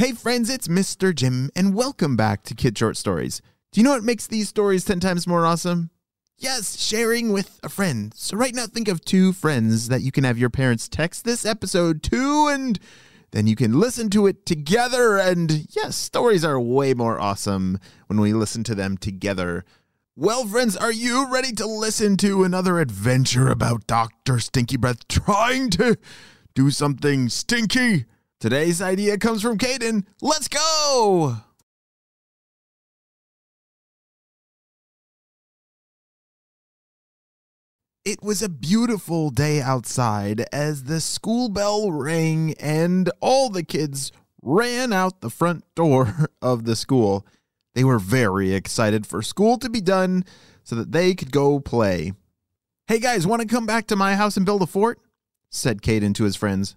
Hey friends, it's Mr. Jim, and welcome back to Kid Short Stories. Do you know what makes these stories 10 times more awesome? Yes, sharing with a friend. So right now think of two friends that you can have your parents text this episode to and then you can listen to it together and yes, stories are way more awesome when we listen to them together. Well, friends, are you ready to listen to another adventure about Dr. Stinky Breath trying to do something stinky? Today's idea comes from Caden. Let's go! It was a beautiful day outside as the school bell rang and all the kids ran out the front door of the school. They were very excited for school to be done so that they could go play. Hey guys, want to come back to my house and build a fort? said Caden to his friends.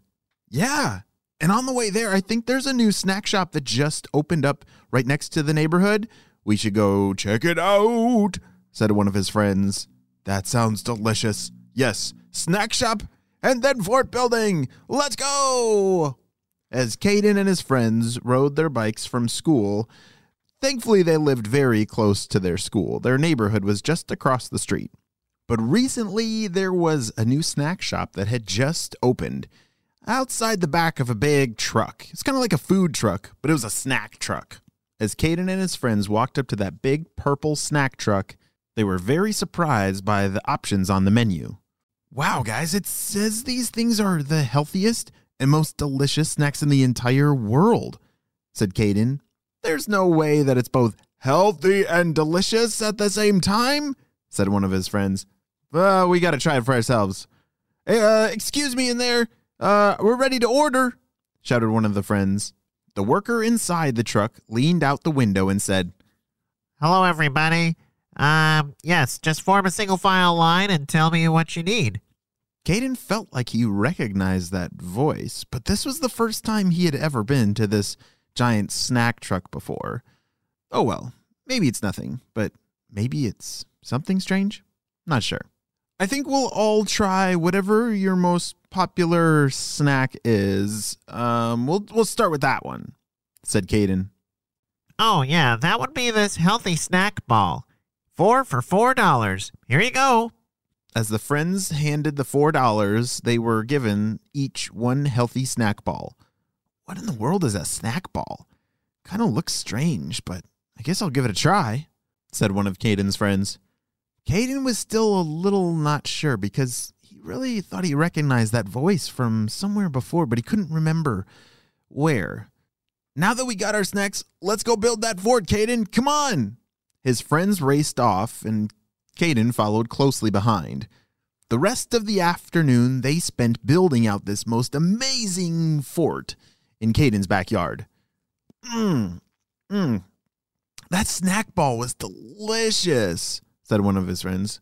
Yeah, and on the way there, I think there's a new snack shop that just opened up right next to the neighborhood. We should go check it out, said one of his friends. That sounds delicious. Yes, snack shop and then fort building. Let's go! As Caden and his friends rode their bikes from school, thankfully they lived very close to their school. Their neighborhood was just across the street. But recently, there was a new snack shop that had just opened outside the back of a big truck. It's kind of like a food truck, but it was a snack truck. As Caden and his friends walked up to that big purple snack truck, they were very surprised by the options on the menu. Wow, guys, it says these things are the healthiest and most delicious snacks in the entire world, said Caden. There's no way that it's both healthy and delicious at the same time, said one of his friends. Well, we gotta try it for ourselves. Uh, excuse me in there. Uh, we're ready to order, shouted one of the friends. The worker inside the truck leaned out the window and said, Hello, everybody. Um, yes, just form a single file line and tell me what you need. Caden felt like he recognized that voice, but this was the first time he had ever been to this giant snack truck before. Oh well, maybe it's nothing, but maybe it's something strange? Not sure. I think we'll all try whatever your most popular snack is. Um, we'll we'll start with that one," said Caden. Oh yeah, that would be this healthy snack ball. Four for four dollars. Here you go. As the friends handed the four dollars, they were given each one healthy snack ball. What in the world is a snack ball? Kind of looks strange, but I guess I'll give it a try," said one of Caden's friends. Caden was still a little not sure because really thought he recognized that voice from somewhere before, but he couldn't remember where. Now that we got our snacks, let's go build that fort, Caden. Come on. His friends raced off, and Caden followed closely behind. The rest of the afternoon they spent building out this most amazing fort in Caden's backyard. Mmm, mmm. That snack ball was delicious said one of his friends.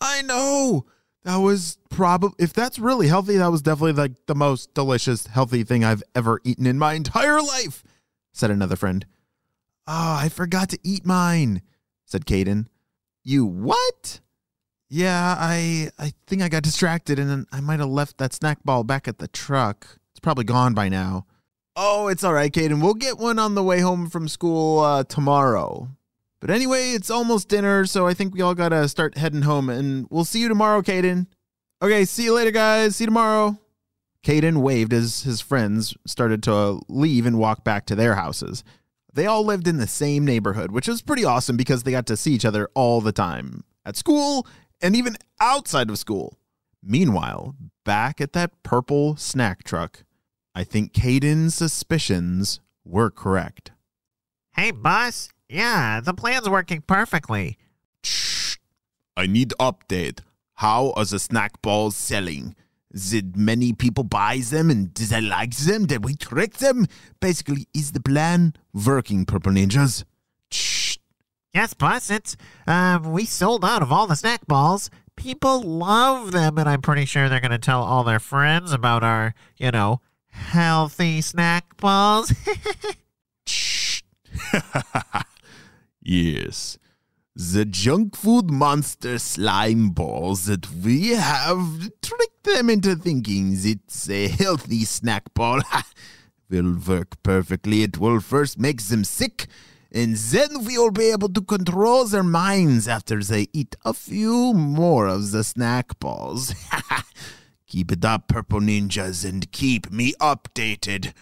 I know. That was probably, if that's really healthy, that was definitely like the most delicious, healthy thing I've ever eaten in my entire life, said another friend. Oh, I forgot to eat mine, said Caden. You what? Yeah, I I think I got distracted and then I might have left that snack ball back at the truck. It's probably gone by now. Oh, it's all right, Caden. We'll get one on the way home from school uh, tomorrow. But anyway, it's almost dinner, so I think we all gotta start heading home, and we'll see you tomorrow, Caden. Okay, see you later, guys. See you tomorrow. Caden waved as his friends started to leave and walk back to their houses. They all lived in the same neighborhood, which was pretty awesome because they got to see each other all the time at school and even outside of school. Meanwhile, back at that purple snack truck, I think Caden's suspicions were correct. Hey, boss, yeah, the plan's working perfectly. Shh. I need update. How are the snack balls selling? Did many people buy them and did they like them? Did we trick them? Basically, is the plan working, Purple Ninjas? Shh. Yes, boss. It's um, we sold out of all the snack balls. People love them, and I'm pretty sure they're gonna tell all their friends about our, you know, healthy snack balls. Shh. Yes. The junk food monster slime balls that we have tricked them into thinking it's a healthy snack ball. will work perfectly. It will first make them sick, and then we will be able to control their minds after they eat a few more of the snack balls. keep it up, purple ninjas, and keep me updated.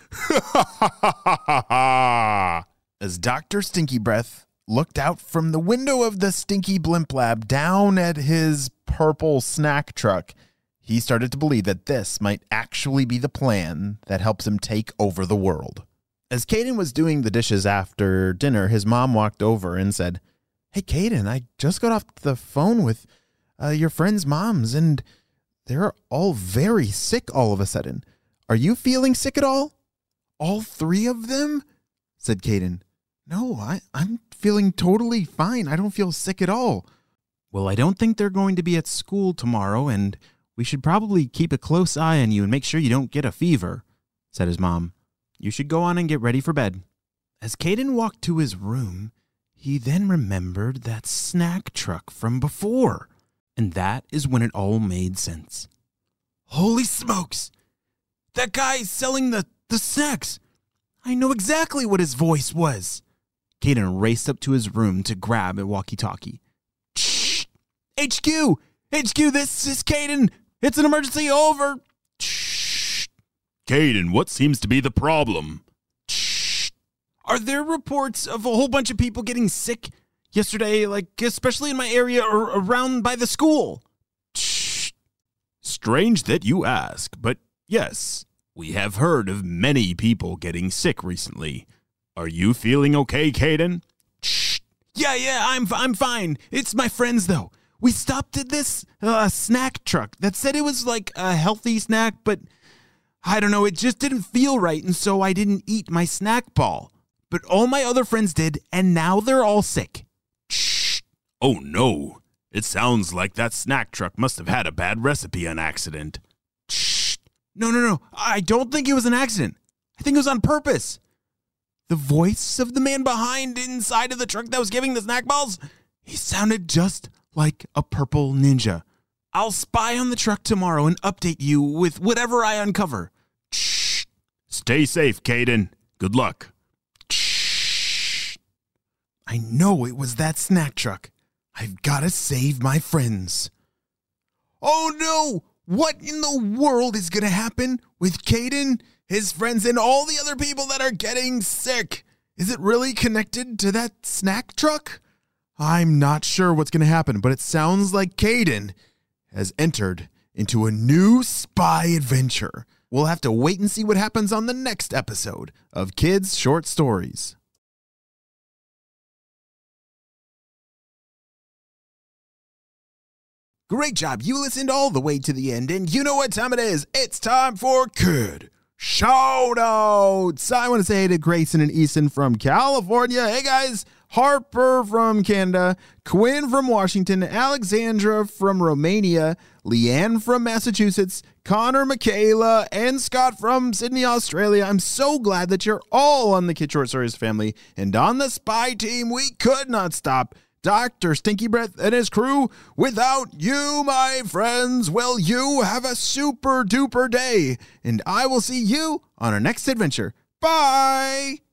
As Dr. Stinky Breath looked out from the window of the Stinky Blimp Lab down at his purple snack truck, he started to believe that this might actually be the plan that helps him take over the world. As Caden was doing the dishes after dinner, his mom walked over and said, Hey, Caden, I just got off the phone with uh, your friends' moms, and they're all very sick all of a sudden. Are you feeling sick at all? All three of them? said Caden. No, I, I'm feeling totally fine. I don't feel sick at all. Well, I don't think they're going to be at school tomorrow, and we should probably keep a close eye on you and make sure you don't get a fever, said his mom. You should go on and get ready for bed. As Caden walked to his room, he then remembered that snack truck from before. And that is when it all made sense. Holy smokes! That guy is selling the, the snacks! I know exactly what his voice was. Caden raced up to his room to grab a walkie talkie. Shh! HQ! HQ, this is Caden! It's an emergency, over! Shh. Caden, what seems to be the problem? Shh. Are there reports of a whole bunch of people getting sick yesterday, like especially in my area or around by the school? Shh. Strange that you ask, but yes, we have heard of many people getting sick recently. Are you feeling okay, Caden? Shh. Yeah, yeah, I'm I'm fine. It's my friends though. We stopped at this uh, snack truck that said it was like a healthy snack, but I don't know, it just didn't feel right, and so I didn't eat my snack ball. But all my other friends did, and now they're all sick. Shh. Oh no. It sounds like that snack truck must have had a bad recipe on accident. Shh. No, no, no. I don't think it was an accident. I think it was on purpose. The voice of the man behind inside of the truck that was giving the snack balls, he sounded just like a purple ninja. I'll spy on the truck tomorrow and update you with whatever I uncover. Shh. Stay safe, Caden. Good luck. Shh. I know it was that snack truck. I've got to save my friends. Oh no! What in the world is going to happen with Caden, his friends, and all the other people that are getting sick? Is it really connected to that snack truck? I'm not sure what's going to happen, but it sounds like Caden has entered into a new spy adventure. We'll have to wait and see what happens on the next episode of Kids Short Stories. Great job. You listened all the way to the end, and you know what time it is. It's time for Kid Shout Outs. I want to say hey to Grayson and Easton from California. Hey guys, Harper from Canada, Quinn from Washington, Alexandra from Romania, Leanne from Massachusetts, Connor, Michaela, and Scott from Sydney, Australia. I'm so glad that you're all on the Kid Short Stories family and on the spy team. We could not stop Dr. Stinky Breath and his crew. Without you, my friends, will you have a super duper day. And I will see you on our next adventure. Bye.